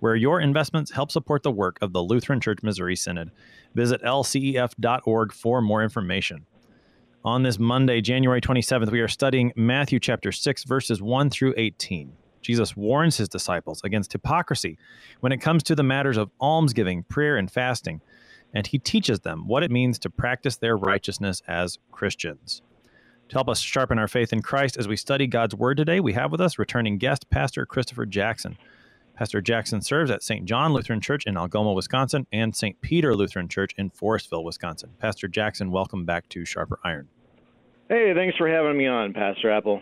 where your investments help support the work of the Lutheran Church Missouri Synod. Visit lcef.org for more information. On this Monday, January 27th, we are studying Matthew chapter 6, verses 1 through 18. Jesus warns his disciples against hypocrisy when it comes to the matters of almsgiving, prayer, and fasting, and he teaches them what it means to practice their righteousness as Christians. To help us sharpen our faith in Christ as we study God's Word today, we have with us returning guest Pastor Christopher Jackson. Pastor Jackson serves at St. John Lutheran Church in Algoma, Wisconsin, and St. Peter Lutheran Church in Forestville, Wisconsin. Pastor Jackson, welcome back to Sharper Iron. Hey, thanks for having me on, Pastor Appel.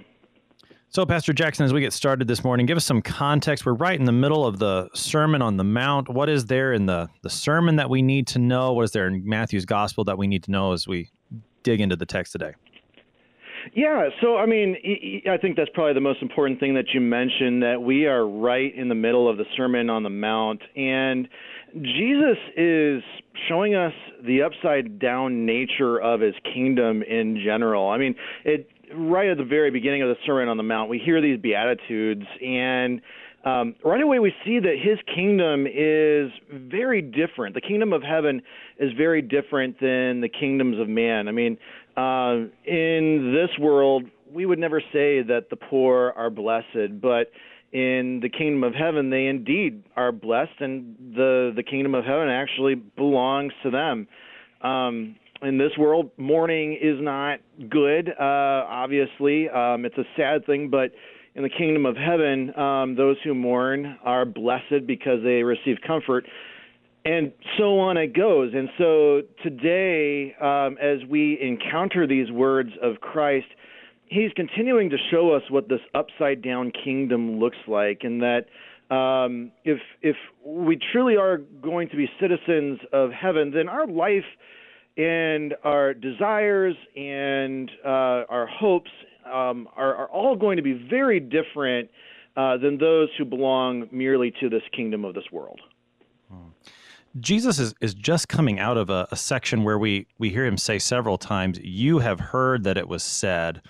So, Pastor Jackson, as we get started this morning, give us some context. We're right in the middle of the Sermon on the Mount. What is there in the, the sermon that we need to know? What is there in Matthew's Gospel that we need to know as we dig into the text today? Yeah, so I mean, I think that's probably the most important thing that you mentioned that we are right in the middle of the Sermon on the Mount, and Jesus is showing us the upside down nature of his kingdom in general. I mean, it right at the very beginning of the Sermon on the Mount, we hear these beatitudes and um, right away we see that his kingdom is very different. The kingdom of heaven is very different than the kingdoms of man. I mean, uh, in this world, we would never say that the poor are blessed, but in the kingdom of heaven, they indeed are blessed, and the the kingdom of heaven actually belongs to them. Um, in this world, mourning is not good. Uh, obviously, um, it's a sad thing, but in the kingdom of heaven, um, those who mourn are blessed because they receive comfort. And so on it goes. And so today, um, as we encounter these words of Christ, he's continuing to show us what this upside down kingdom looks like, and that um, if if we truly are going to be citizens of heaven, then our life and our desires and uh, our hopes um, are, are, all going to be very different uh, than those who belong merely to this kingdom of this world. Jesus is, is just coming out of a, a section where we, we hear him say several times, You have heard that it was said.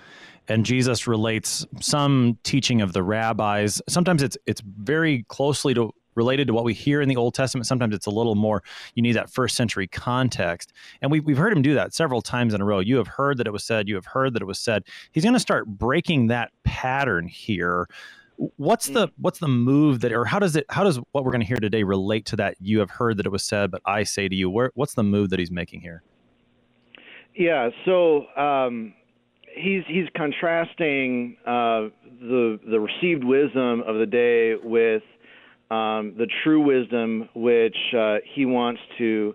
And Jesus relates some teaching of the rabbis. Sometimes it's it's very closely to related to what we hear in the Old Testament. Sometimes it's a little more, you need that first century context. And we, we've heard him do that several times in a row. You have heard that it was said, you have heard that it was said. He's going to start breaking that pattern here. What's the what's the move that or how does it how does what we're going to hear today relate to that? You have heard that it was said but I say to you where what's the move that he's making here? Yeah, so um, he's he's contrasting uh, the the received wisdom of the day with um, the true wisdom which uh, he wants to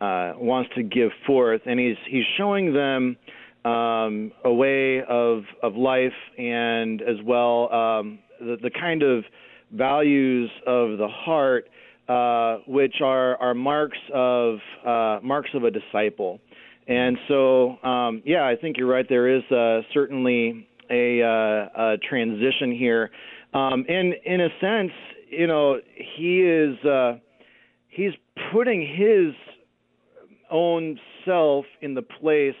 uh, wants to give forth, and he's he's showing them um, a way of of life and as well um, the, the kind of values of the heart uh, which are are marks of uh, marks of a disciple. And so, um, yeah, I think you're right. There is uh, certainly a, uh, a transition here, um, and in a sense, you know, he is uh, he's putting his own self in the place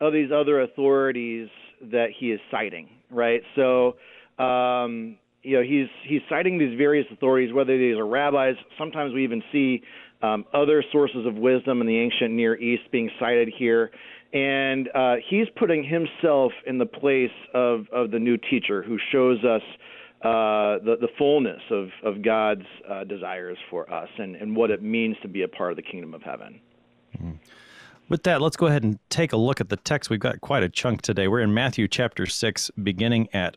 of these other authorities that he is citing, right? So, um, you know, he's he's citing these various authorities, whether these are rabbis. Sometimes we even see um, other sources of wisdom in the ancient Near East being cited here, and uh, he's putting himself in the place of of the new teacher who shows us uh, the, the fullness of, of God's uh, desires for us and, and what it means to be a part of the kingdom of heaven. Mm-hmm. With that, let's go ahead and take a look at the text. We've got quite a chunk today. We're in Matthew chapter 6, beginning at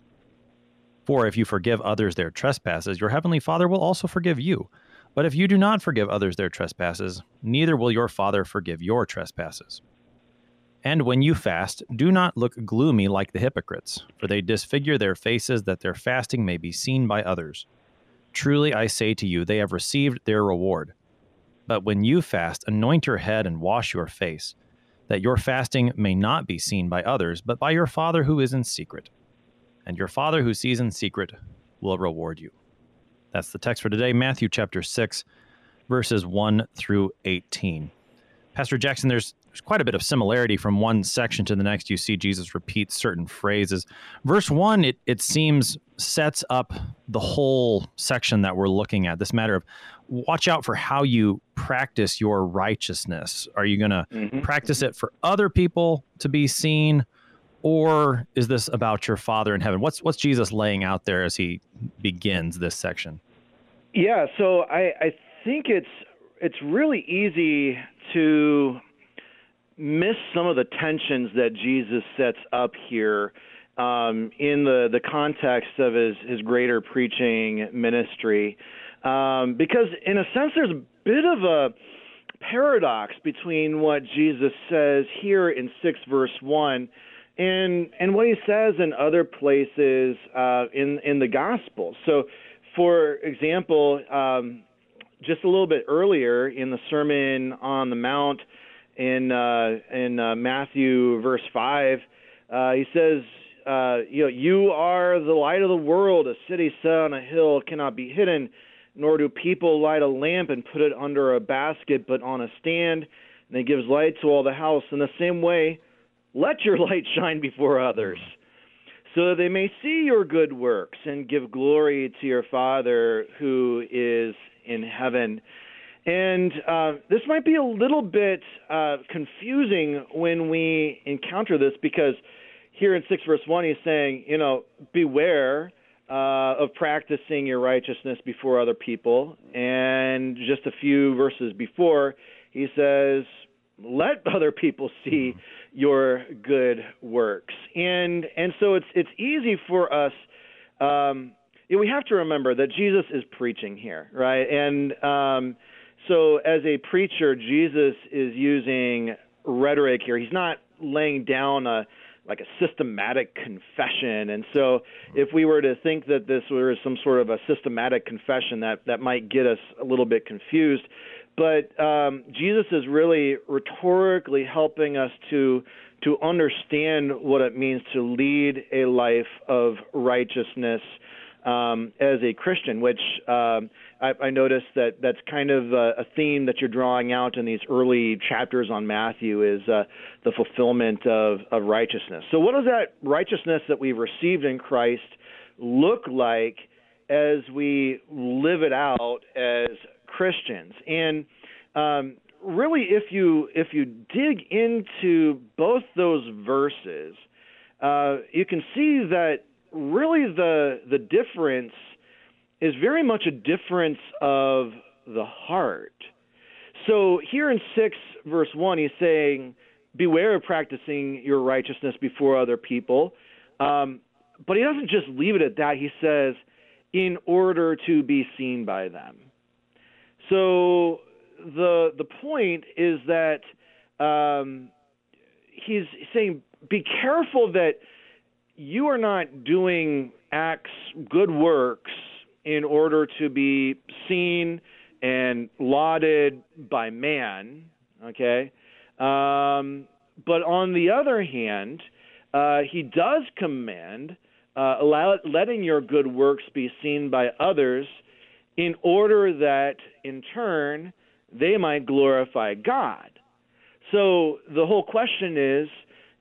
For if you forgive others their trespasses, your heavenly Father will also forgive you. But if you do not forgive others their trespasses, neither will your Father forgive your trespasses. And when you fast, do not look gloomy like the hypocrites, for they disfigure their faces that their fasting may be seen by others. Truly I say to you, they have received their reward. But when you fast, anoint your head and wash your face that your fasting may not be seen by others, but by your Father who is in secret. And your Father who sees in secret will reward you. That's the text for today, Matthew chapter 6, verses 1 through 18. Pastor Jackson, there's, there's quite a bit of similarity from one section to the next. You see Jesus repeat certain phrases. Verse 1, it, it seems, sets up the whole section that we're looking at this matter of watch out for how you practice your righteousness. Are you going to mm-hmm. practice it for other people to be seen? Or is this about your Father in heaven? What's what's Jesus laying out there as he begins this section? Yeah, so I, I think it's it's really easy to miss some of the tensions that Jesus sets up here um, in the, the context of his, his greater preaching ministry. Um, because, in a sense, there's a bit of a paradox between what Jesus says here in 6 verse 1 and and what he says in other places uh, in in the gospel. So, for example, um, just a little bit earlier in the Sermon on the Mount in uh, in uh, Matthew verse five, uh, he says, uh, "You know, you are the light of the world. A city set on a hill cannot be hidden." nor do people light a lamp and put it under a basket, but on a stand, and it gives light to all the house. In the same way, let your light shine before others, so that they may see your good works and give glory to your Father who is in heaven. And uh, this might be a little bit uh, confusing when we encounter this because here in 6 verse 1, he's saying, you know, beware uh, of practicing your righteousness before other people. And just a few verses before, he says, let other people see your good works. And and so it's it's easy for us. Um, we have to remember that Jesus is preaching here, right? And um, so as a preacher, Jesus is using rhetoric here. He's not laying down a like a systematic confession. And so, if we were to think that this was some sort of a systematic confession, that that might get us a little bit confused. But um, Jesus is really rhetorically helping us to to understand what it means to lead a life of righteousness um, as a Christian, which um, I, I noticed that that's kind of a, a theme that you're drawing out in these early chapters on Matthew is uh, the fulfillment of, of righteousness. So, what does that righteousness that we've received in Christ look like as we live it out as Christians? And um, really, if you if you dig into both those verses, uh, you can see that really the the difference is very much a difference of the heart. So here in 6 verse 1 he's saying beware of practicing your righteousness before other people. Um, but he doesn't just leave it at that. He says in order to be seen by them. So the the point is that um, he's saying be careful that you are not doing acts, good works, in order to be seen and lauded by man. Okay, um, but on the other hand, uh, he does command uh, allow, letting your good works be seen by others in order that in turn they might glorify God. So the whole question is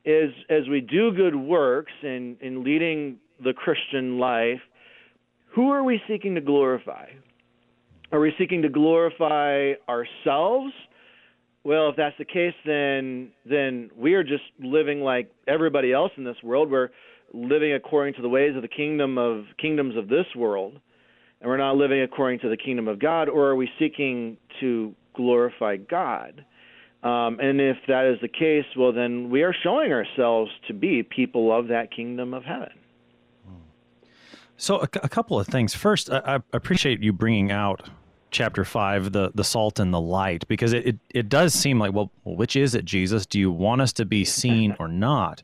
is as we do good works in, in leading the Christian life, who are we seeking to glorify? Are we seeking to glorify ourselves? Well, if that's the case, then then we are just living like everybody else in this world. We're living according to the ways of the kingdom of kingdoms of this world, and we're not living according to the kingdom of God. Or are we seeking to glorify God? Um, and if that is the case, well, then we are showing ourselves to be people of that kingdom of heaven. So, a, a couple of things. First, I, I, appreciate you bringing out chapter five, the the salt and the light, because it, it, it does seem like, well, which is it, Jesus? Do you want us to be seen or not?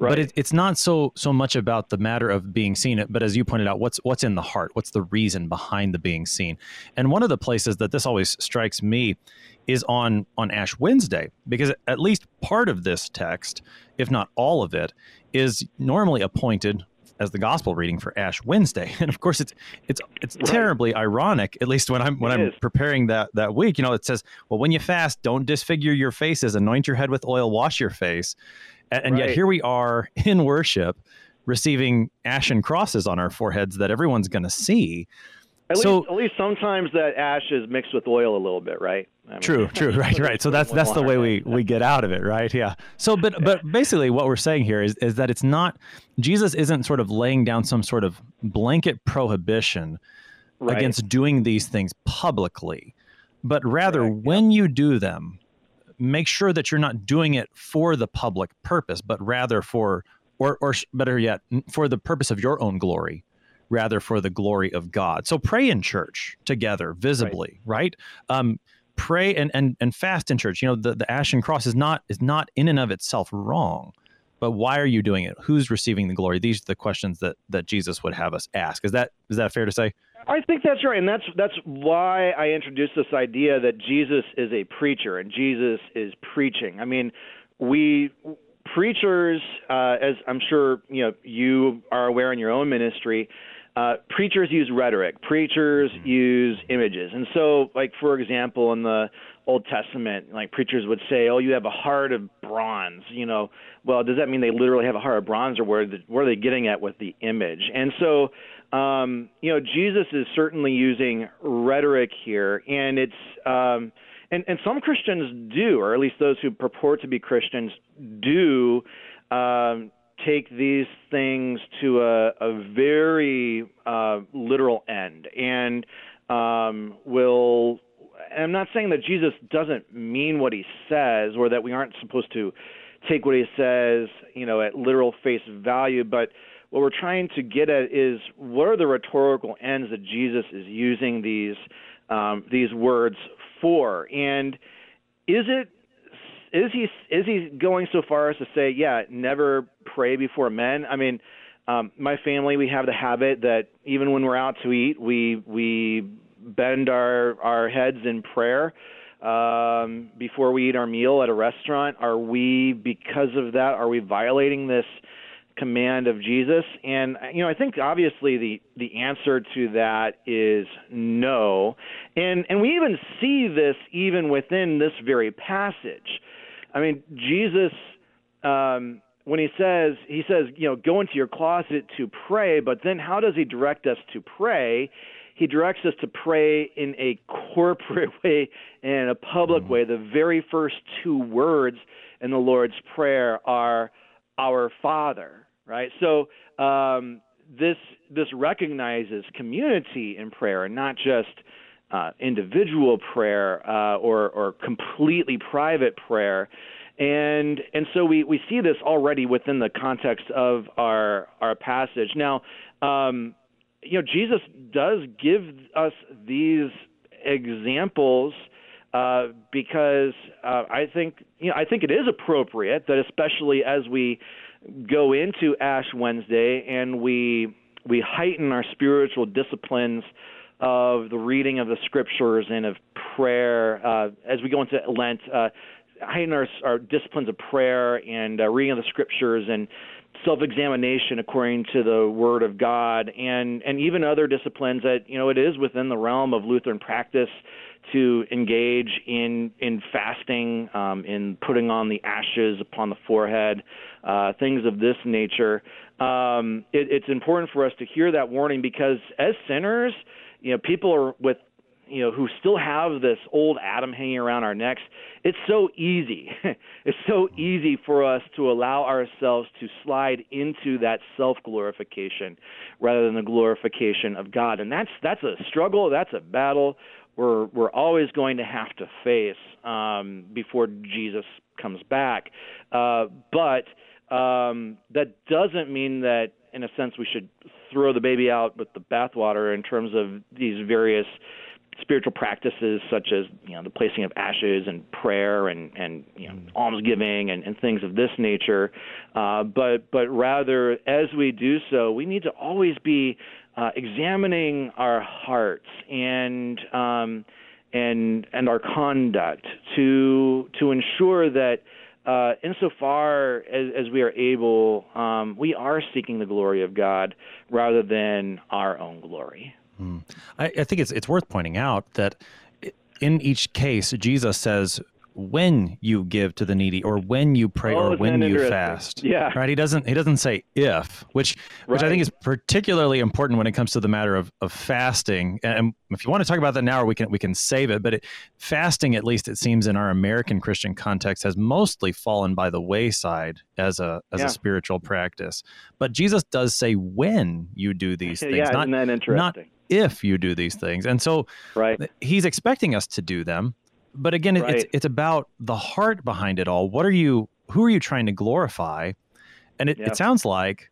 Right. But it, it's not so so much about the matter of being seen, but as you pointed out, what's what's in the heart? What's the reason behind the being seen? And one of the places that this always strikes me is on on Ash Wednesday because at least part of this text, if not all of it, is normally appointed as the gospel reading for Ash Wednesday. And of course it's it's it's right. terribly ironic, at least when I'm when it I'm is. preparing that that week. You know, it says, well, when you fast, don't disfigure your faces, anoint your head with oil, wash your face. And, and right. yet here we are in worship receiving ashen crosses on our foreheads that everyone's going to see. At so, least, at least sometimes that ash is mixed with oil a little bit, right? I mean, true, true, right, right. So that's that's the way we we get out of it, right? Yeah. So, but but basically, what we're saying here is is that it's not Jesus isn't sort of laying down some sort of blanket prohibition right. against doing these things publicly, but rather right. when you do them, make sure that you're not doing it for the public purpose, but rather for or or better yet, for the purpose of your own glory rather for the glory of God. So pray in church together, visibly, right? right? Um, pray and, and and fast in church. You know, the, the ashen cross is not is not in and of itself wrong. But why are you doing it? Who's receiving the glory? These are the questions that that Jesus would have us ask. Is that is that fair to say? I think that's right, and that's that's why I introduced this idea that Jesus is a preacher and Jesus is preaching. I mean, we preachers, uh, as I'm sure you know, you are aware in your own ministry, uh, preachers use rhetoric, preachers mm-hmm. use images. And so, like, for example, in the Old Testament, like preachers would say, "Oh, you have a heart of bronze." You know, well, does that mean they literally have a heart of bronze, or where the, where are they getting at with the image? And so, um, you know, Jesus is certainly using rhetoric here, and it's um, and and some Christians do, or at least those who purport to be Christians do. Um, take these things to a, a very uh, literal end and um, will. And I'm not saying that Jesus doesn't mean what he says or that we aren't supposed to take what he says, you know, at literal face value, but what we're trying to get at is what are the rhetorical ends that Jesus is using these um, these words for, and is it is he is he going so far as to say, yeah, never pray before men? I mean, um, my family we have the habit that even when we're out to eat, we we bend our our heads in prayer um, before we eat our meal at a restaurant. Are we because of that? Are we violating this? Command of Jesus? And you know, I think obviously the the answer to that is no. And and we even see this even within this very passage. I mean, Jesus um when he says he says, you know, go into your closet to pray, but then how does he direct us to pray? He directs us to pray in a corporate way and a public mm-hmm. way. The very first two words in the Lord's Prayer are our Father right? So um, this this recognizes community in prayer, and not just uh, individual prayer uh, or or completely private prayer. And and so we, we see this already within the context of our our passage. Now, um, you know, Jesus does give us these examples uh, because uh, I think you know I think it is appropriate that especially as we go into Ash Wednesday and we we heighten our spiritual disciplines of the reading of the scriptures and of prayer uh, as we go into Lent. Uh, heighten our, our disciplines of prayer and uh, reading of the scriptures and self-examination according to the Word of God, and and even other disciplines that you know it is within the realm of Lutheran practice to engage in in fasting, um, in putting on the ashes upon the forehead, uh, things of this nature. Um, it, it's important for us to hear that warning because as sinners, you know, people are with you know who still have this old Adam hanging around our necks, it's so easy. it's so easy for us to allow ourselves to slide into that self glorification rather than the glorification of God. And that's that's a struggle, that's a battle we're we're always going to have to face um, before Jesus comes back. Uh, but um, that doesn't mean that, in a sense, we should throw the baby out with the bathwater in terms of these various spiritual practices such as you know the placing of ashes and prayer and and you know mm. almsgiving and, and things of this nature uh, but but rather as we do so we need to always be uh, examining our hearts and um, and and our conduct to to ensure that uh, insofar as, as we are able, um, we are seeking the glory of God rather than our own glory. Mm. I, I think it's it's worth pointing out that in each case, Jesus says, when you give to the needy or when you pray oh, or when you fast. Yeah. Right. He doesn't he doesn't say if, which which. I think is particularly important when it comes to the matter of, of fasting. And if you want to talk about that now, we can we can save it. But it, fasting, at least it seems in our American Christian context, has mostly fallen by the wayside as a as yeah. a spiritual practice. But Jesus does say when you do these things. yeah, not, isn't that interesting? Not if you do these things. And so right. he's expecting us to do them but again, right. it's it's about the heart behind it all. What are you? Who are you trying to glorify? And it, yeah. it sounds like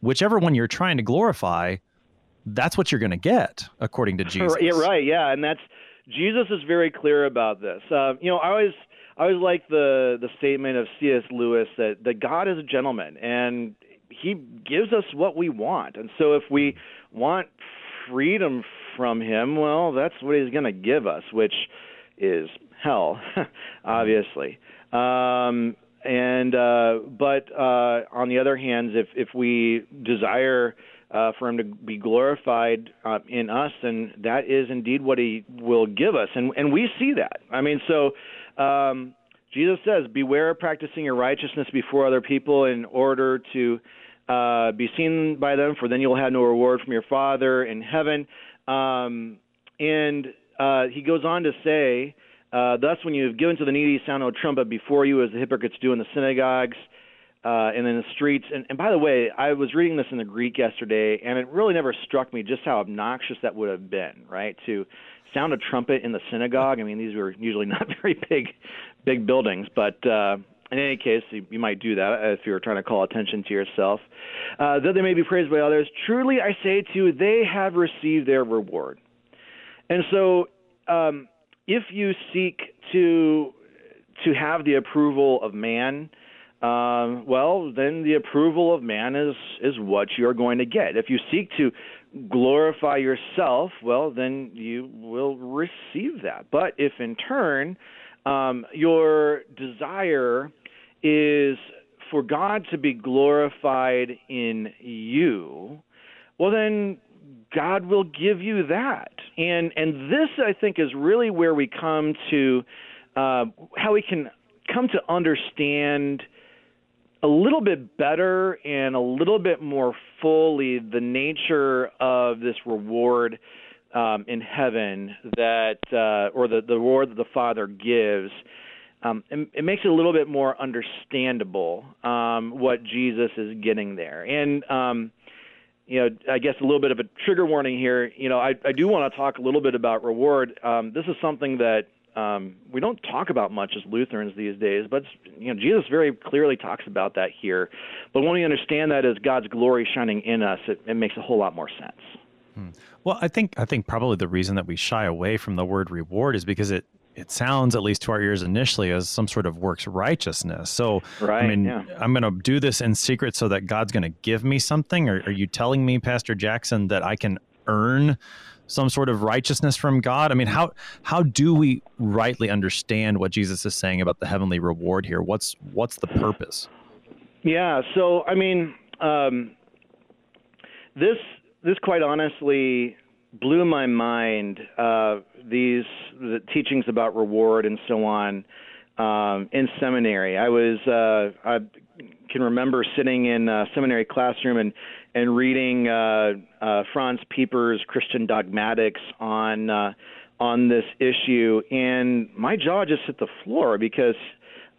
whichever one you're trying to glorify, that's what you're going to get, according to Jesus. Yeah, right. Yeah, and that's Jesus is very clear about this. Uh, you know, I always I always like the the statement of C.S. Lewis that that God is a gentleman and He gives us what we want, and so if we want freedom from Him, well, that's what He's going to give us, which is hell, obviously. Um, and uh, but uh, on the other hand, if if we desire uh, for Him to be glorified uh, in us, then that is indeed what He will give us, and and we see that. I mean, so. Um, Jesus says, "Beware of practicing your righteousness before other people in order to uh, be seen by them, for then you'll have no reward from your Father in heaven." Um, and uh, he goes on to say, uh, Thus, when you have given to the needy, sound no trumpet before you, as the hypocrites do in the synagogues uh, and in the streets. And, and by the way, I was reading this in the Greek yesterday, and it really never struck me just how obnoxious that would have been, right? To sound a trumpet in the synagogue. I mean, these were usually not very big, big buildings, but. Uh, in any case, you, might do that if you're trying to call attention to yourself. Uh, though they may be praised by others, truly I say to you, they have received their reward. And so, um, if you seek to to have the approval of man, um, well, then the approval of man is is what you're going to get. If you seek to glorify yourself, well, then you will receive that. But if in turn um, your desire is for God to be glorified in you, well, then God will give you that. And and this I think is really where we come to uh, how we can come to understand a little bit better and a little bit more fully the nature of this reward um, in heaven that uh, or the, the reward that the Father gives. Um, it, it, makes it a little bit more understandable um, what Jesus is getting there. And um, you know, I guess a little bit of a trigger warning here. You know, I, I do want to talk a little bit about reward. Um, this is something that um, we don't talk about much as Lutherans these days, but you know, Jesus very clearly talks about that here. But when we understand that as God's glory shining in us, it, it makes a whole lot more sense. Hmm. Well, I think I think probably the reason that we shy away from the word reward is because it it sounds at least to our ears initially as some sort of works righteousness. So, right, I mean, yeah. I'm going to do this in secret so that God's going to give me something. Or are you telling me, Pastor Jackson, that I can earn some sort of righteousness from God? I mean, how how do we rightly understand what Jesus is saying about the heavenly reward here? What's what's the purpose? Yeah. So, I mean, um, this this quite honestly blew my mind. Uh, these the teachings about reward and so on um, in seminary. I was uh, I can remember sitting in a seminary classroom and and reading uh, uh, Franz Pieper's Christian Dogmatics on uh, on this issue, and my jaw just hit the floor because.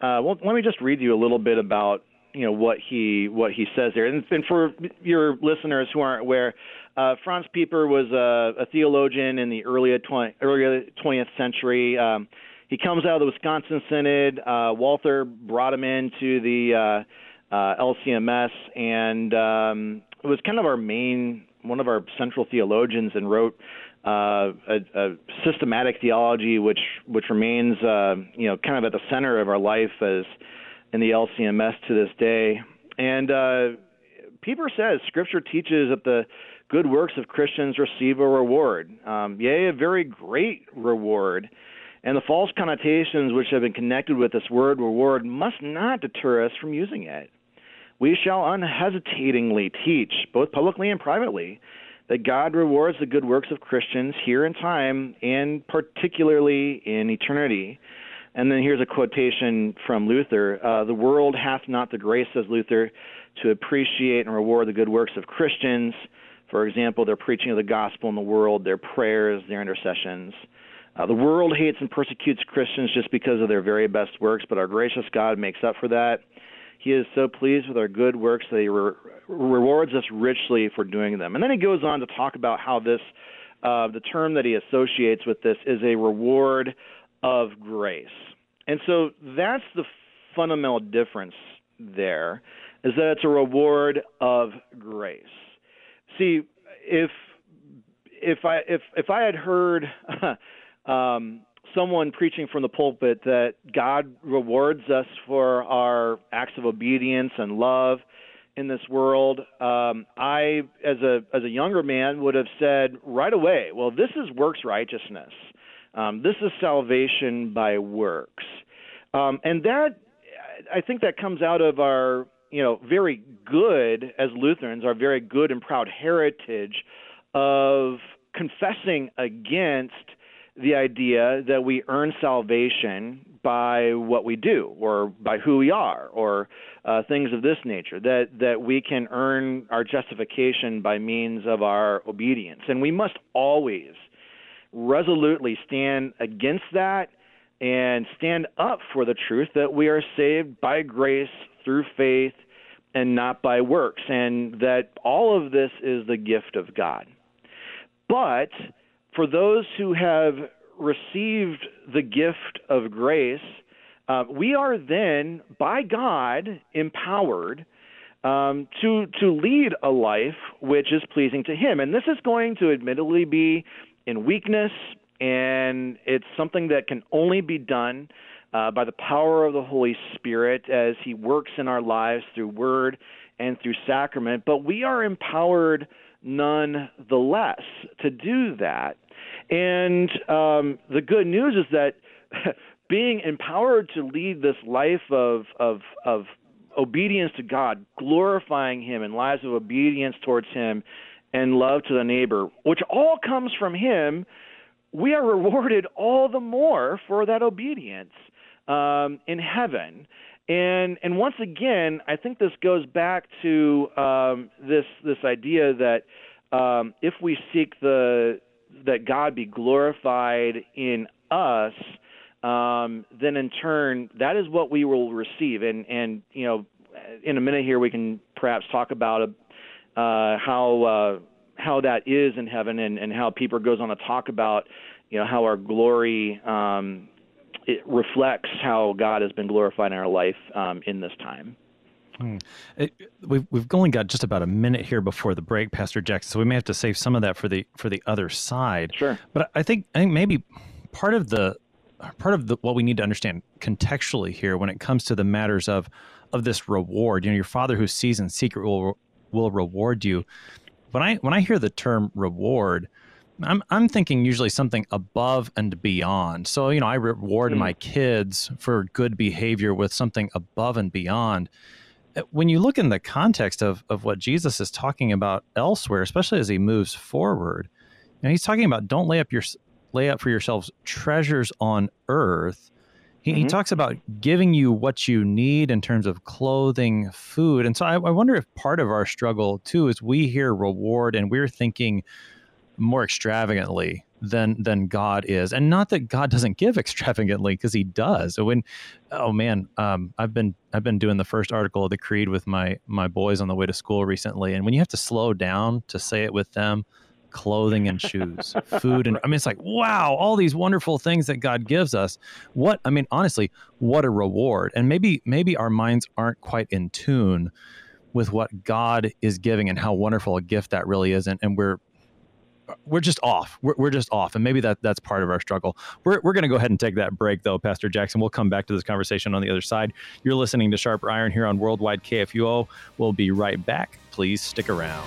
Uh, well, let me just read you a little bit about you know what he what he says there. And, and for your listeners who aren't aware, uh, Franz Pieper was a, a theologian in the early 20, early 20th century. Um, he comes out of the Wisconsin Synod. Uh, Walther brought him into the uh, uh, LCMS, and um, was kind of our main one of our central theologians, and wrote uh, a, a systematic theology, which which remains uh, you know kind of at the center of our life as in the LCMS to this day. And uh, Pieper says Scripture teaches that the good works of Christians receive a reward, um, yea, a very great reward. And the false connotations which have been connected with this word reward must not deter us from using it. We shall unhesitatingly teach, both publicly and privately, that God rewards the good works of Christians here in time and particularly in eternity. And then here's a quotation from Luther uh, The world hath not the grace, says Luther, to appreciate and reward the good works of Christians. For example, their preaching of the gospel in the world, their prayers, their intercessions. Uh, the world hates and persecutes Christians just because of their very best works, but our gracious God makes up for that. He is so pleased with our good works that He re- rewards us richly for doing them. And then he goes on to talk about how this, uh, the term that he associates with this, is a reward of grace. And so that's the fundamental difference there, is that it's a reward of grace. See, if if I if if I had heard um, someone preaching from the pulpit that God rewards us for our acts of obedience and love in this world, um, I, as a as a younger man, would have said right away, "Well, this is works righteousness. Um, this is salvation by works," um, and that I think that comes out of our you know very good as Lutherans, our very good and proud heritage of confessing against the idea that we earn salvation by what we do or by who we are or uh, things of this nature that that we can earn our justification by means of our obedience. And we must always resolutely stand against that and stand up for the truth that we are saved by grace through faith and not by works and that all of this is the gift of God but for those who have received the gift of grace, uh, we are then, by God, empowered um, to to lead a life which is pleasing to Him. And this is going to admittedly be in weakness, and it's something that can only be done uh, by the power of the Holy Spirit as He works in our lives through Word and through sacrament. But we are empowered nonetheless to do that. And um, the good news is that being empowered to lead this life of, of, of obedience to God, glorifying Him, and lives of obedience towards Him and love to the neighbor, which all comes from Him, we are rewarded all the more for that obedience um, in heaven. And and once again, I think this goes back to um, this this idea that um, if we seek the that God be glorified in us, um, then in turn that is what we will receive. And and you know, in a minute here we can perhaps talk about uh, how uh, how that is in heaven, and, and how Pieper goes on to talk about you know how our glory um, it reflects how God has been glorified in our life um, in this time. Hmm. It, we've we've only got just about a minute here before the break, Pastor Jackson. So we may have to save some of that for the for the other side. Sure. But I think I think maybe part of the part of the, what we need to understand contextually here when it comes to the matters of of this reward. You know, your Father who sees in secret will will reward you. When I when I hear the term reward, I'm I'm thinking usually something above and beyond. So you know, I reward mm. my kids for good behavior with something above and beyond. Uh, when you look in the context of of what Jesus is talking about elsewhere, especially as he moves forward, you know, he's talking about don't lay up your lay up for yourselves treasures on earth. He, mm-hmm. he talks about giving you what you need in terms of clothing, food, and so I, I wonder if part of our struggle too is we hear reward and we're thinking more extravagantly than than God is, and not that God doesn't give extravagantly because He does. So when, oh man, um, I've been I've been doing the first article of the Creed with my my boys on the way to school recently, and when you have to slow down to say it with them, clothing and shoes, food, and I mean it's like wow, all these wonderful things that God gives us. What I mean, honestly, what a reward! And maybe maybe our minds aren't quite in tune with what God is giving and how wonderful a gift that really is, and, and we're we're just off. We're, we're just off. And maybe that that's part of our struggle. We're, we're going to go ahead and take that break, though, Pastor Jackson. We'll come back to this conversation on the other side. You're listening to Sharper Iron here on Worldwide KFUO. We'll be right back. Please stick around.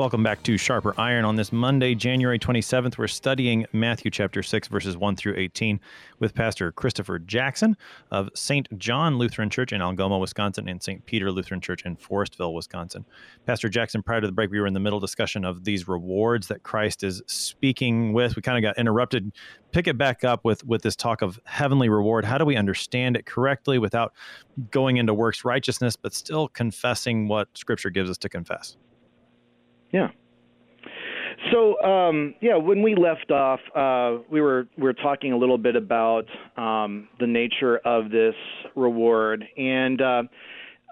Welcome back to Sharper Iron. On this Monday, January 27th, we're studying Matthew chapter 6, verses 1 through 18 with Pastor Christopher Jackson of St. John Lutheran Church in Algoma, Wisconsin, and St. Peter Lutheran Church in Forestville, Wisconsin. Pastor Jackson, prior to the break, we were in the middle discussion of these rewards that Christ is speaking with. We kind of got interrupted. Pick it back up with, with this talk of heavenly reward. How do we understand it correctly without going into works righteousness, but still confessing what Scripture gives us to confess? Yeah. So um, yeah, when we left off, uh, we were we were talking a little bit about um, the nature of this reward, and uh,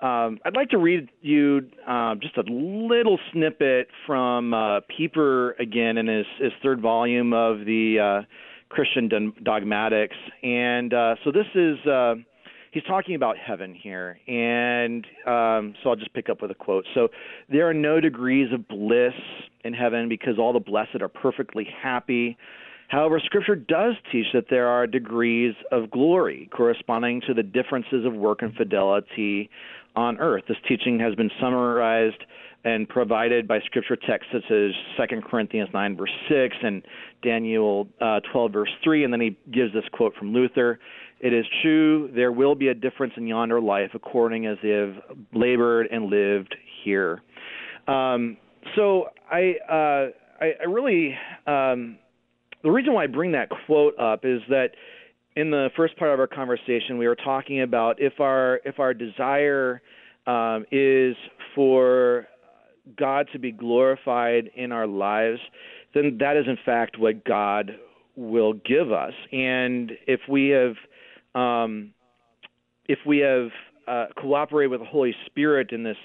um, I'd like to read you uh, just a little snippet from uh, Pieper again in his, his third volume of the uh, Christian Dogmatics, and uh, so this is he's talking about heaven here, and um, so I'll just pick up with a quote. So there are no degrees of bliss in heaven because all the blessed are perfectly happy. However, Scripture does teach that there are degrees of glory corresponding to the differences of work and fidelity on earth. This teaching has been summarized and provided by Scripture texts such as 2 Corinthians 9, verse 6, and Daniel uh, 12, verse 3. And then he gives this quote from Luther it is true, there will be a difference in yonder life according as they have labored and lived here. Um, so I, uh, I, I, really, um, the reason why I bring that quote up is that in the first part of our conversation, we were talking about if our if our desire um, is for God to be glorified in our lives, then that is in fact what God will give us. And if we have um, if we have uh, cooperated with the Holy Spirit in this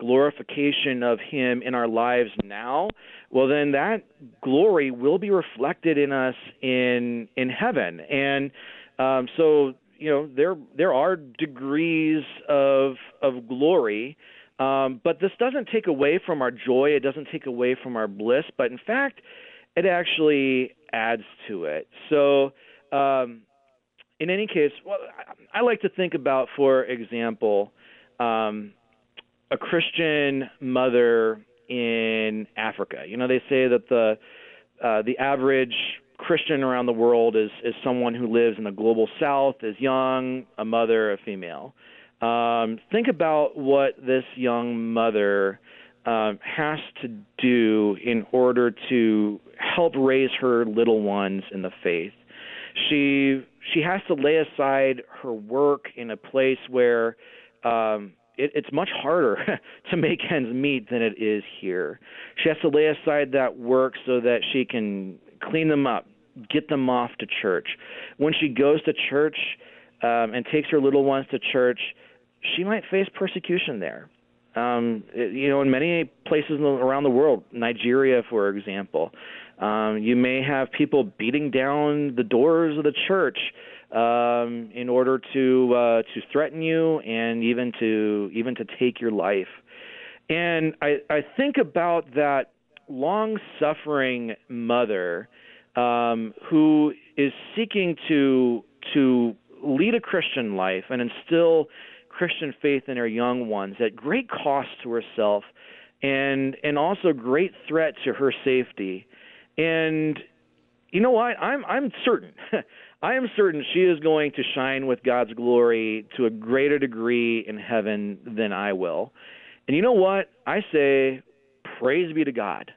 glorification of Him in our lives now, well, then that glory will be reflected in us in in heaven. And um, so, you know, there there are degrees of of glory. Um, but this doesn't take away from our joy. It doesn't take away from our bliss. But in fact, it actually adds to it. So, um, in any case, well, I, like to think about, for example, um, a Christian mother in Africa. You know, they say that the uh, the average Christian around the world is is someone who lives in the global South, is young, a mother, a female. Um, think about what this young mother um, has to do in order to help raise her little ones in the faith. She she has to lay aside her work in a place where um, it, it's much harder to make ends meet than it is here. She has to lay aside that work so that she can clean them up, get them off to church. When she goes to church um, and takes her little ones to church, she might face persecution there. Um, you know, in many places around the world, Nigeria, for example, um, you may have people beating down the doors of the church um, in order to uh, to threaten you and even to even to take your life. And I, I think about that long suffering mother um, who is seeking to to lead a Christian life and instill Christian faith in her young ones at great cost to herself and and also great threat to her safety. And you know what? I'm I'm certain. I am certain she is going to shine with God's glory to a greater degree in heaven than I will. And you know what? I say praise be to God.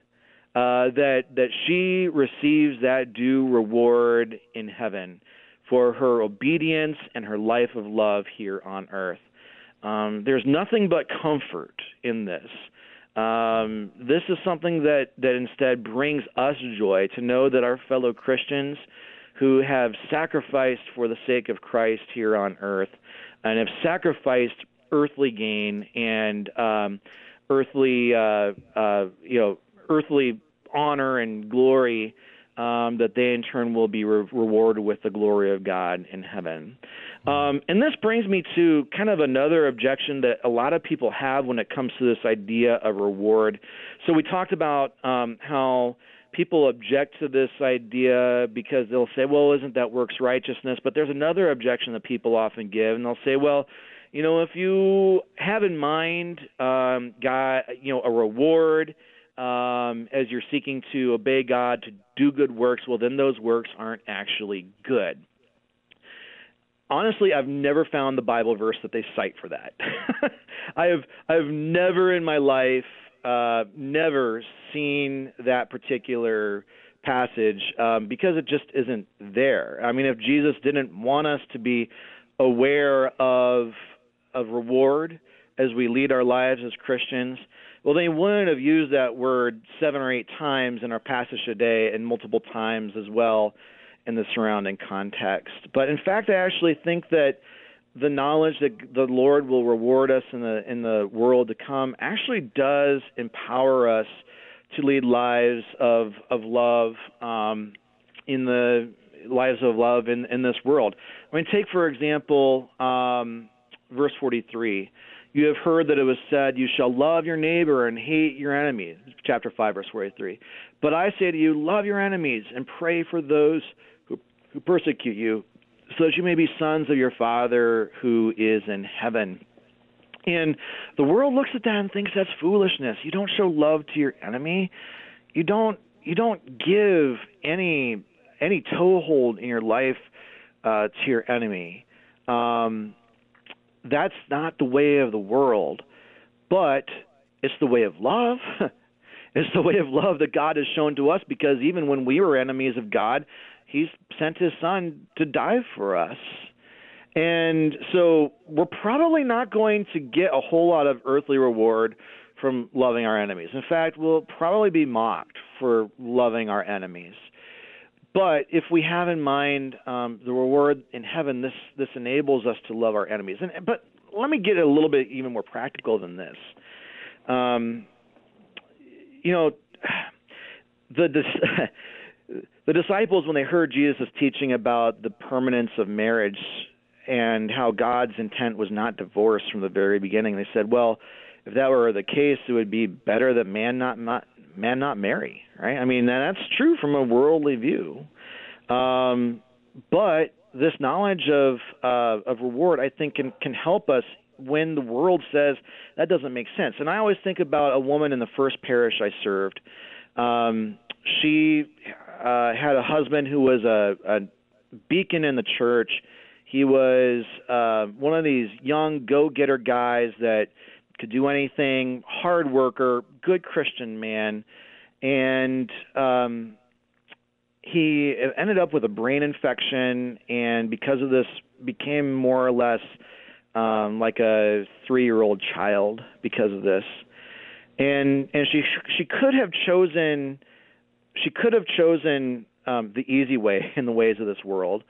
Uh, that that she receives that due reward in heaven for her obedience and her life of love here on earth. Um, there's nothing but comfort in this. Um, this is something that, that instead brings us joy to know that our fellow Christians who have sacrificed for the sake of Christ here on earth and have sacrificed earthly gain and um, earthly, uh, uh, you know, earthly honor and glory um, that they in turn will be re- rewarded with the glory of God in heaven. Um, and this brings me to kind of another objection that a lot of people have when it comes to this idea of reward. So we talked about um, how people object to this idea because they'll say, well, isn't that works righteousness? But there's another objection that people often give, and they'll say, well, you know, if you have in mind, um, God, you know, a reward um, as you're seeking to obey God, to do good works, well, then those works aren't actually good. Honestly, I've never found the Bible verse that they cite for that. I have I've never in my life uh, never seen that particular passage um, because it just isn't there. I mean, if Jesus didn't want us to be aware of of reward as we lead our lives as Christians, well, they wouldn't have used that word seven or eight times in our passage today and multiple times as well in the surrounding context. But in fact, I actually think that the knowledge that the Lord will reward us in the in the world to come actually does empower us to lead lives of of love um, in the lives of love in in this world. I mean, take for example um, verse 43. You have heard that it was said, You shall love your neighbor and hate your enemy. Chapter 5, verse 43. But I say to you, love your enemies and pray for those who, persecute you, so that you may be sons of your Father who is in heaven. And the world looks at that and thinks that's foolishness. You don't show love to your enemy. You don't you don't give any any toehold in your life uh, to your enemy. Um, that's not the way of the world, but it's the way of love. it's the way of love that God has shown to us because even when we were enemies of God, He's sent His Son to die for us. And so we're probably not going to get a whole lot of earthly reward from loving our enemies. In fact, we'll probably be mocked for loving our enemies. But if we have in mind um, the reward in heaven, this this enables us to love our enemies. And but let me get a little bit even more practical than this. Um, you know, the the disciples when they heard Jesus' teaching about the permanence of marriage and how God's intent was not divorce from the very beginning, they said, "Well, if that were the case, it would be better that man not, not man not marry, right? I mean, that's true from a worldly view. Um, but this knowledge of uh, of reward, I think, can can help us when the world says that doesn't make sense. And I always think about a woman in the first parish I served. Um, she uh, had a husband who was a, a beacon in the church. He was uh, one of these young go-getter guys that could do anything, hard worker, good Christian man, and um, he ended up with a brain infection, and because of this, became more or less um, like a three-year-old child because of this. And and she she could have chosen she could have chosen um, the easy way in the ways of this world.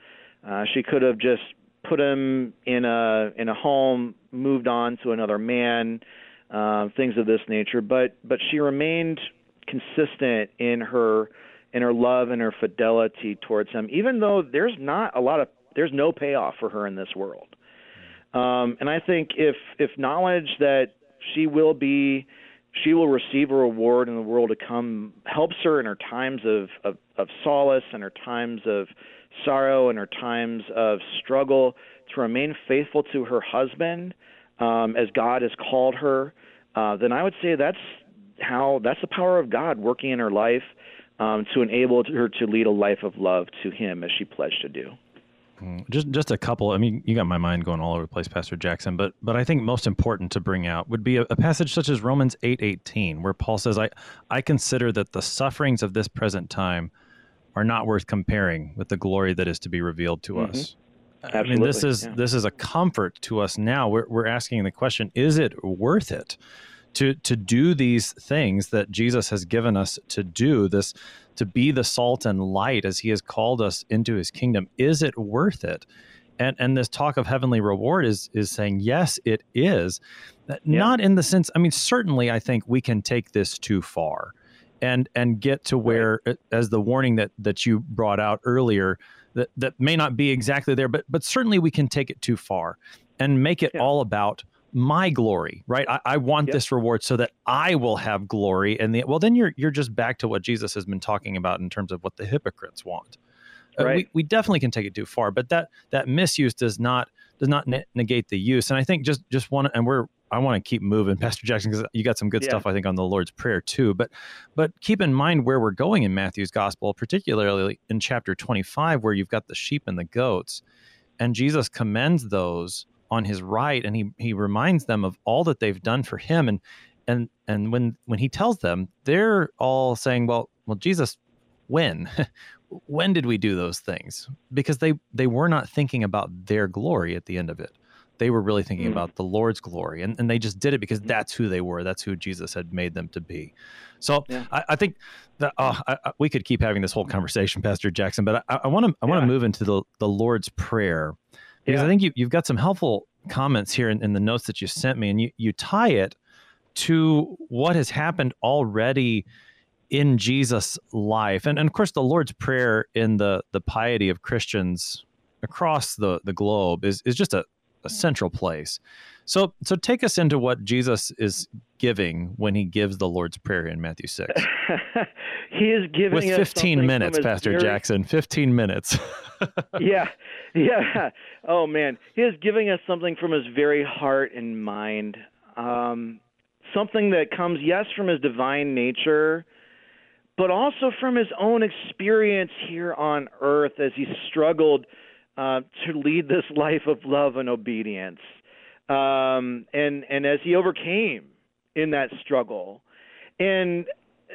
Uh, she could have just put him in a in a home, moved on to another man, uh, things of this nature. But but she remained consistent in her in her love and her fidelity towards him, even though there's not a lot of there's no payoff for her in this world. Um, and I think if if knowledge that she will be she will receive a reward in the world to come helps her in her times of, of, of solace and her times of sorrow and her times of struggle to remain faithful to her husband um, as God has called her, uh, then I would say that's how that's the power of God working in her life um, to enable her to lead a life of love to Him as she pledged to do. Mm, just just a couple. I mean, you got my mind going all over the place, Pastor Jackson. But but I think most important to bring out would be a, a passage such as Romans eight eighteen, where Paul says, "I I consider that the sufferings of this present time are not worth comparing with the glory that is to be revealed to mm-hmm. us." Absolutely. I mean, this is yeah. this is a comfort to us now. We're we're asking the question: Is it worth it to to do these things that Jesus has given us to do? This to be the salt and light as he has called us into his kingdom is it worth it and and this talk of heavenly reward is is saying yes it is uh, yeah. not in the sense i mean certainly i think we can take this too far and and get to where right. as the warning that that you brought out earlier that that may not be exactly there but but certainly we can take it too far and make it yeah. all about my glory, right? I, I want yep. this reward so that I will have glory. And the, well, then you're you're just back to what Jesus has been talking about in terms of what the hypocrites want. Right. Uh, we, we definitely can take it too far, but that that misuse does not does not ne- negate the use. And I think just just one, and we're I want to keep moving, Pastor Jackson, because you got some good yeah. stuff I think on the Lord's Prayer too. But but keep in mind where we're going in Matthew's Gospel, particularly in chapter 25, where you've got the sheep and the goats, and Jesus commends those on his right and he he reminds them of all that they've done for him and and and when when he tells them they're all saying well well Jesus when when did we do those things because they they were not thinking about their glory at the end of it they were really thinking mm. about the Lord's glory and, and they just did it because mm. that's who they were that's who Jesus had made them to be so yeah. I, I, think that uh, I, I, we could keep having this whole conversation Pastor Jackson but I want to I want to yeah. move into the the Lord's prayer because yeah. I think you, you've got some helpful comments here in, in, the notes that you sent me, and you, you tie it to what has happened already in Jesus' life. And, and of course, the Lord's Prayer in the, the piety of Christians across the, the globe is, is just a, a central place. So, so take us into what Jesus is giving when he gives the Lord's Prayer in Matthew 6. he is giving with 15 minutes, Pastor very... Jackson. 15 minutes. yeah, yeah. Oh man, he is giving us something from his very heart and mind. Um, something that comes, yes, from his divine nature, but also from his own experience here on earth as he struggled uh, to lead this life of love and obedience. Um, and and as he overcame in that struggle, and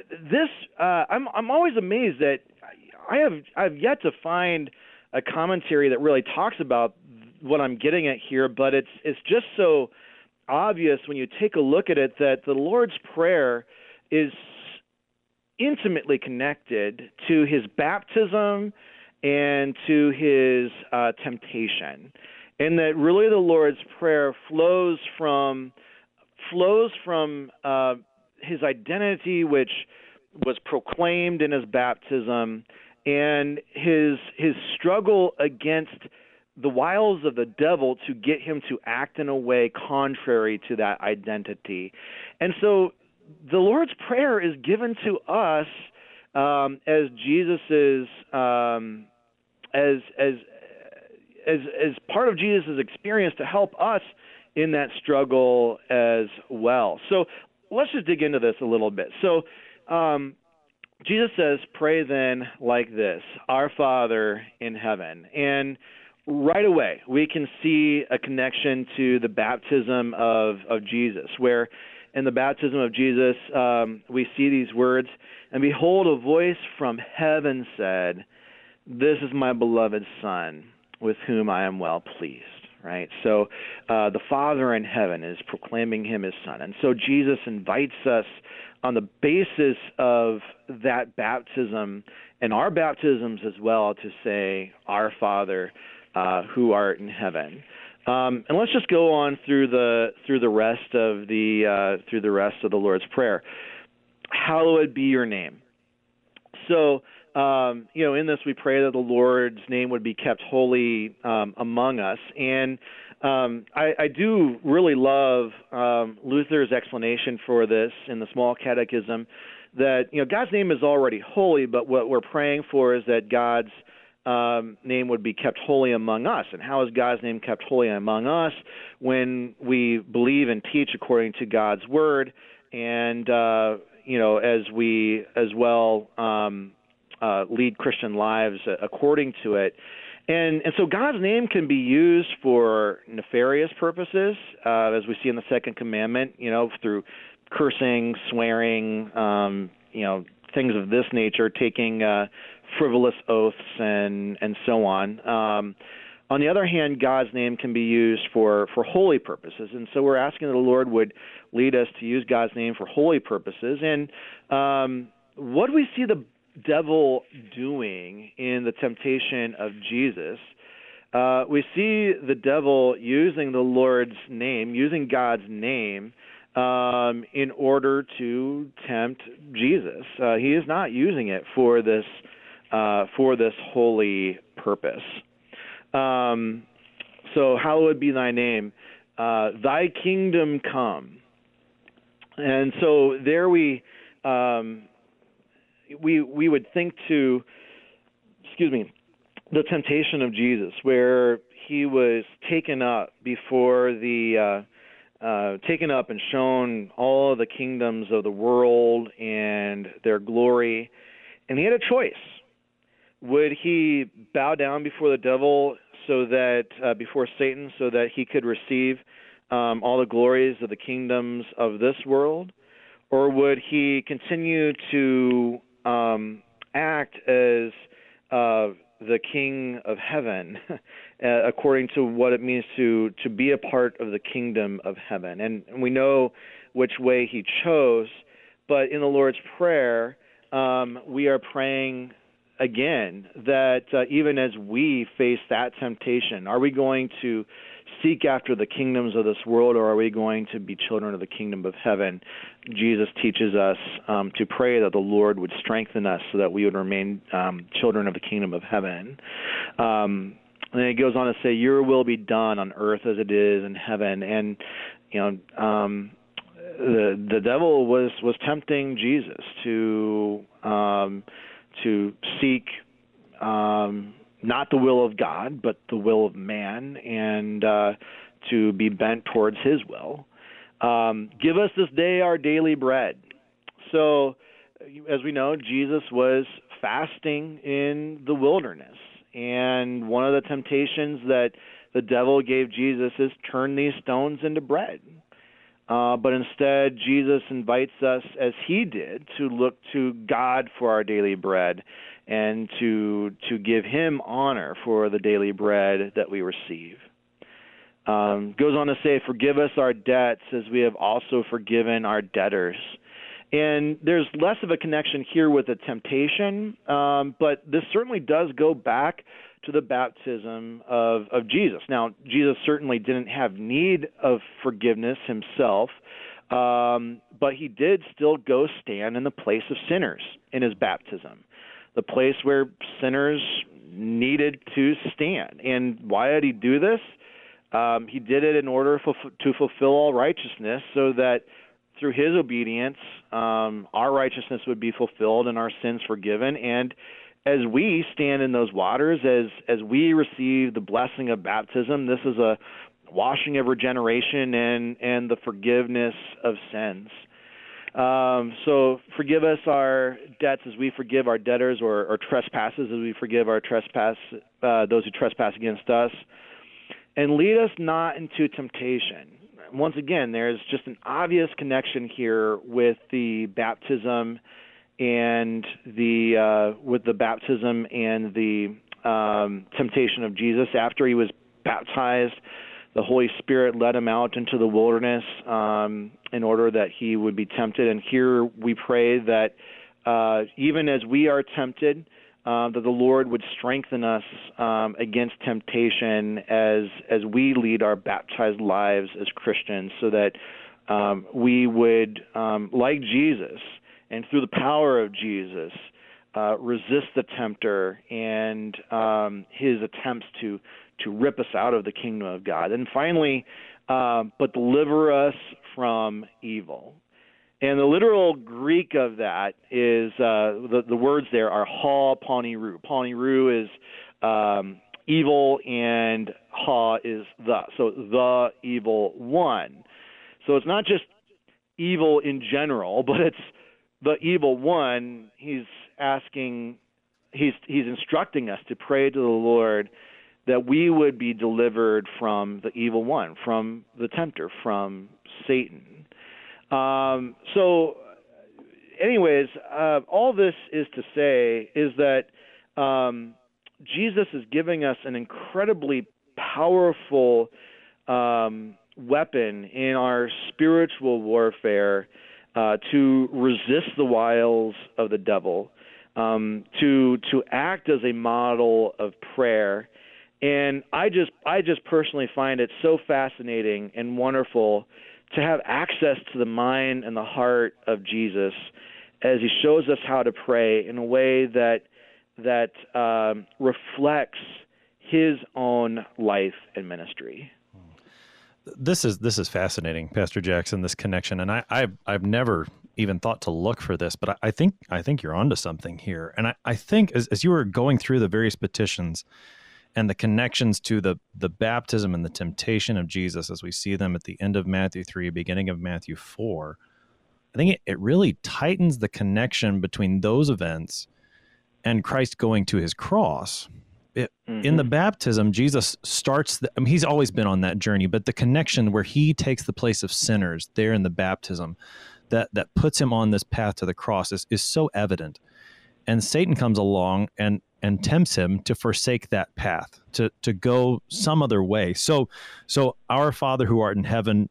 this uh, I'm I'm always amazed that I have I've yet to find a commentary that really talks about what I'm getting at here, but it's it's just so obvious when you take a look at it that the Lord's prayer is intimately connected to his baptism and to his uh, temptation and that really the Lord's Prayer flows from flows from uh, his identity, which was proclaimed in his baptism, and his his struggle against the wiles of the devil to get him to act in a way contrary to that identity. And so the Lord's Prayer is given to us um, as Jesus's um, as as as as part of Jesus' experience to help us in that struggle as well. So let's just dig into this a little bit. So um, Jesus says, "Pray then like this: Our Father in heaven." And right away we can see a connection to the baptism of of Jesus, where in the baptism of Jesus, um, we see these words, and behold, a voice from heaven said, "This is my beloved Son, with whom I am well pleased." Right. So, uh, the Father in heaven is proclaiming him his Son, and so Jesus invites us on the basis of that baptism and our baptisms as well to say, Our Father uh, who art in heaven. Um, and let's just go on through the through the rest of the uh, through the rest of the Lord's Prayer. Hallowed be your name. So um, you know, in this we pray that the Lord's name would be kept holy um, among us. And um, I, I do really love um, Luther's explanation for this in the Small Catechism that you know God's name is already holy, but what we're praying for is that God's um, name would be kept holy among us. And how is God's name kept holy among us when we believe and teach according to God's word, and uh, you know as we as well um, uh, lead Christian lives according to it. And and so God's name can be used for nefarious purposes, uh, as we see in the second commandment. You know, through cursing, swearing, um, you know, things of this nature, taking uh, frivolous oaths and and so on. Um, on the other hand, God's name can be used for for holy purposes, and so we're asking that the Lord would lead us to use God's name for holy purposes. And um, what do we see the devil doing in the temptation of Jesus? Uh, we see the devil using the Lord's name, using God's name, um, in order to tempt Jesus. Uh, he is not using it for this uh, for this holy purpose. Um, so, hallowed be thy name, uh, thy kingdom come. And so there we um, we we would think to excuse me the temptation of Jesus, where he was taken up before the uh, uh, taken up and shown all the kingdoms of the world and their glory, and he had a choice. Would he bow down before the devil so that uh, before Satan so that he could receive um, all the glories of the kingdoms of this world, or would he continue to um, act as uh, the king of heaven, uh, according to what it means to to be a part of the kingdom of heaven? And, we know which way he chose, but in the Lord's prayer, um, we are praying again that uh, even as we face that temptation, are we going to seek after the kingdoms of this world or are we going to be children of the kingdom of heaven? Jesus teaches us um, to pray that the Lord would strengthen us so that we would remain um, children of the kingdom of heaven. Um, and he goes on to say, Your will be done on earth as it is in heaven. And, you know, um, the the devil was was tempting Jesus to um, to seek um, not the will of God, but the will of man, and uh, to be bent towards His will. Um, give us this day our daily bread. So, as we know, Jesus was fasting in the wilderness, and one of the temptations that the devil gave Jesus is turn these stones into bread. Uh, but instead, Jesus invites us, as he did, to look to God for our daily bread and to to give Him honor for the daily bread that we receive. Um, goes on to say, "Forgive us our debts, as we have also forgiven our debtors." And there's less of a connection here with the temptation, um, but this certainly does go back to the baptism of, of Jesus. Now, Jesus certainly didn't have need of forgiveness himself, um, but he did still go stand in the place of sinners in his baptism, the place where sinners needed to stand. And why did he do this? Um, he did it in order for, to fulfill all righteousness so that through his obedience, um, our righteousness would be fulfilled and our sins forgiven. And as we stand in those waters, as as we receive the blessing of baptism, this is a washing of regeneration and and the forgiveness of sins. Um, so forgive us our debts as we forgive our debtors, or, or trespasses as we forgive our trespass uh, those who trespass against us, and lead us not into temptation. once again, there's just an obvious connection here with the baptism and the uh, with the baptism and the um, temptation of Jesus after he was baptized. The Holy Spirit led him out into the wilderness um, in order that he would be tempted. And here we pray that uh, even as we are tempted, uh, that the Lord would strengthen us um, against temptation as as we lead our baptized lives as Christians, so that um, we would, um, like Jesus, and through the power of Jesus, uh, resist the tempter and um, his attempts to to rip us out of the kingdom of God. And finally, uh, but deliver us from evil. And the literal Greek of that is uh, the the words there are ha poniru. Poniru is um, evil, and ha is the. So the evil one. So it's not just evil in general, but it's the evil one. He's asking, he's he's instructing us to pray to the Lord that we would be delivered from the evil one, from the tempter, from Satan. Um, so, anyways, uh, all this is to say is that um, Jesus is giving us an incredibly powerful um, weapon in our spiritual warfare uh, to resist the wiles of the devil, um, to to act as a model of prayer. And I just I just personally find it so fascinating and wonderful to have access to the mind and the heart of Jesus as he shows us how to pray in a way that that um, reflects his own life and ministry. This is this is fascinating, Pastor Jackson. This connection, and I, I've I've never even thought to look for this, but I, I think I think you're onto something here. And I, I think as, as you were going through the various petitions, and the connections to the the baptism and the temptation of Jesus as we see them at the end of Matthew 3 beginning of Matthew 4 I think it, it really tightens the connection between those events and Christ going to his cross it, mm-hmm. in the baptism Jesus starts the, I mean, he's always been on that journey but the connection where he takes the place of sinners there in the baptism that that puts him on this path to the cross is, is so evident and Satan comes along and and tempts him to forsake that path to to go some other way. So so our father who art in heaven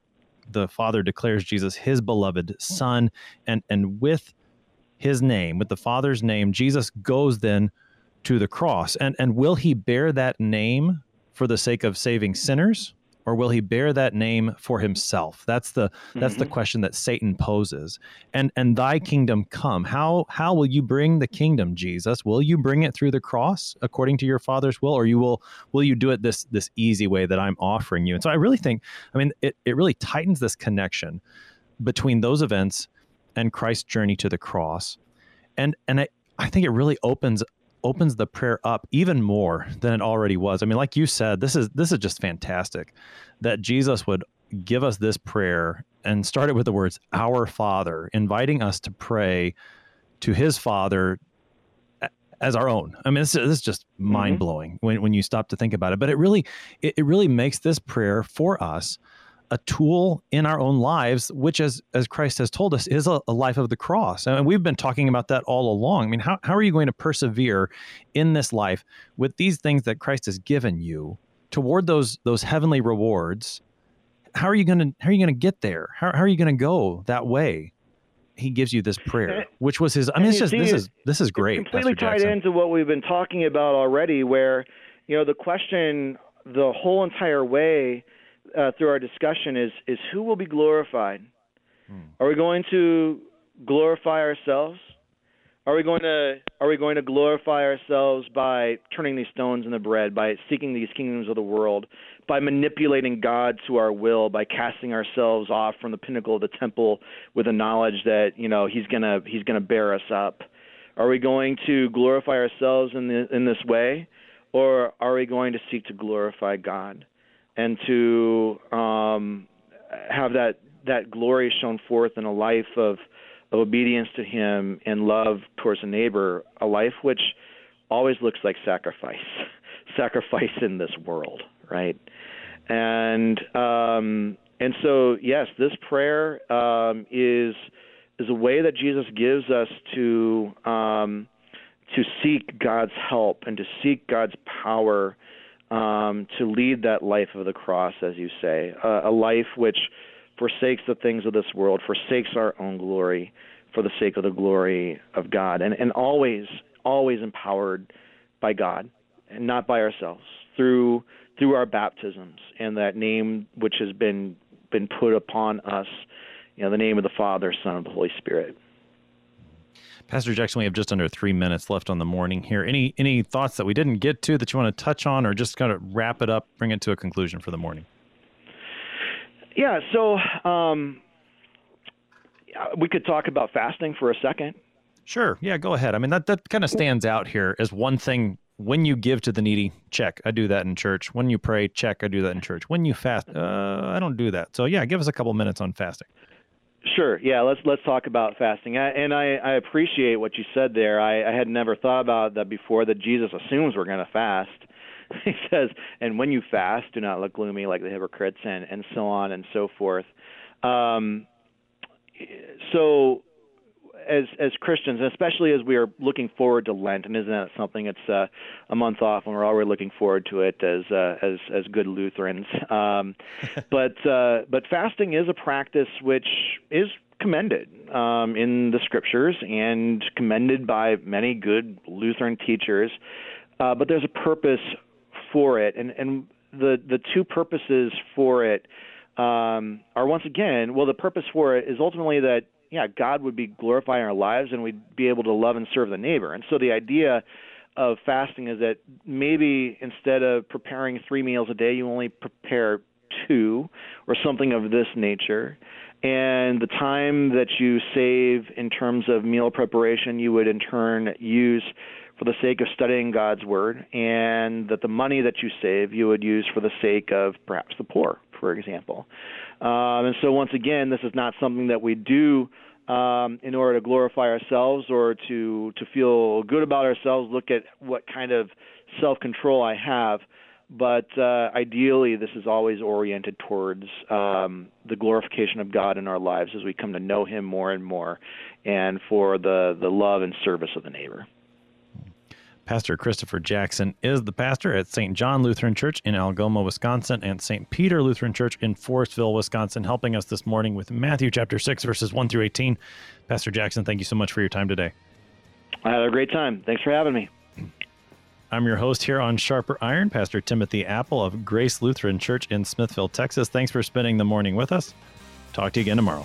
the father declares jesus his beloved son and and with his name with the father's name jesus goes then to the cross. And and will he bear that name for the sake of saving sinners or will he bear that name for himself? That's the that's mm-hmm. the question that satan poses. And and thy kingdom come. How how will you bring the kingdom jesus? Will you bring it through the cross according to your father's will or you will will you do it this this easy way that i'm offering you? And so i really think i mean it, it really tightens this connection between those events and christ's journey to the cross. And and I, I think it really opens opens the prayer up even more than it already was. I mean, like you said, this is this is just fantastic that Jesus would give us this prayer and start it with the words "Our Father," inviting us to pray to His Father as our own. I mean, this, this is just mind blowing mm-hmm. when when you stop to think about it. But it really it, it really makes this prayer for us a tool in our own lives, which, as as Christ has told us, is a, a, life of the cross. And we've been talking about that all along. I mean, how, how are you going to persevere in this life with these things that Christ has given you toward those those heavenly rewards? How are you going to how are you going to get there? How, how are you going to go that way? He gives you this prayer, which was his. I mean, it's just this is this is great. completely tied into what we've been talking about already, where you know the question the whole entire way uh, through our discussion is is who will be glorified? Hmm. Are we going to glorify ourselves? Are we going to are we going to glorify ourselves by turning these stones into bread, by seeking these kingdoms of the world, by manipulating God to our will, by casting ourselves off from the pinnacle of the temple with the knowledge that you know He's gonna He's gonna bear us up? Are we going to glorify ourselves in the, in this way, or are we going to seek to glorify God? And to um, have that that glory shown forth in a life of, of obedience to Him and love towards a neighbor, a life which always looks like sacrifice, sacrifice in this world, right? And um, And so, yes, this prayer um, is is a way that Jesus gives us to um, to seek God's help and to seek God's power um, to lead that life of the cross, as you say, uh, a life which forsakes the things of this world, forsakes our own glory for the sake of the glory of God, and, and always, always empowered by God and not by ourselves through through our baptisms and that name which has been been put upon us, you know, the name of the Father, Son, and the Holy Spirit. Pastor Jackson, we have just under three minutes left on the morning here. Any any thoughts that we didn't get to that you want to touch on, or just kind of wrap it up, bring it to a conclusion for the morning? Yeah, so um, we could talk about fasting for a second. Sure. Yeah, go ahead. I mean, that that kind of stands out here as one thing. When you give to the needy, check. I do that in church. When you pray, check. I do that in church. When you fast, uh, I don't do that. So yeah, give us a couple minutes on fasting. Sure. Yeah. Let's let's talk about fasting. I, and I, I appreciate what you said there. I, I had never thought about that before. That Jesus assumes we're going to fast. He says, "And when you fast, do not look gloomy like the hypocrites," and and so on and so forth. Um, so as as Christians, especially as we are looking forward to Lent, and isn't that something? It's uh, a month off, and we're already looking forward to it as uh, as as good Lutherans. Um, but uh, but fasting is a practice which is commended um, in the scriptures and commended by many good Lutheran teachers. Uh, but there's a purpose for it, and and the the two purposes for it um, are once again well the purpose for it is ultimately that yeah, God would be glorifying our lives and we'd be able to love and serve the neighbor. And so the idea of fasting is that maybe instead of preparing three meals a day, you only prepare two or something of this nature. And the time that you save in terms of meal preparation, you would in turn use for the sake of studying God's Word, and that the money that you save you would use for the sake of perhaps the poor, for example. Um, and so, once again, this is not something that we do um, in order to glorify ourselves or to to feel good about ourselves. Look at what kind of self control I have. But uh, ideally, this is always oriented towards um, the glorification of God in our lives as we come to know Him more and more, and for the the love and service of the neighbor. Pastor Christopher Jackson is the pastor at St. John Lutheran Church in Algoma, Wisconsin, and St. Peter Lutheran Church in Forestville, Wisconsin, helping us this morning with Matthew chapter 6, verses 1 through 18. Pastor Jackson, thank you so much for your time today. I had a great time. Thanks for having me. I'm your host here on Sharper Iron, Pastor Timothy Appel of Grace Lutheran Church in Smithville, Texas. Thanks for spending the morning with us. Talk to you again tomorrow.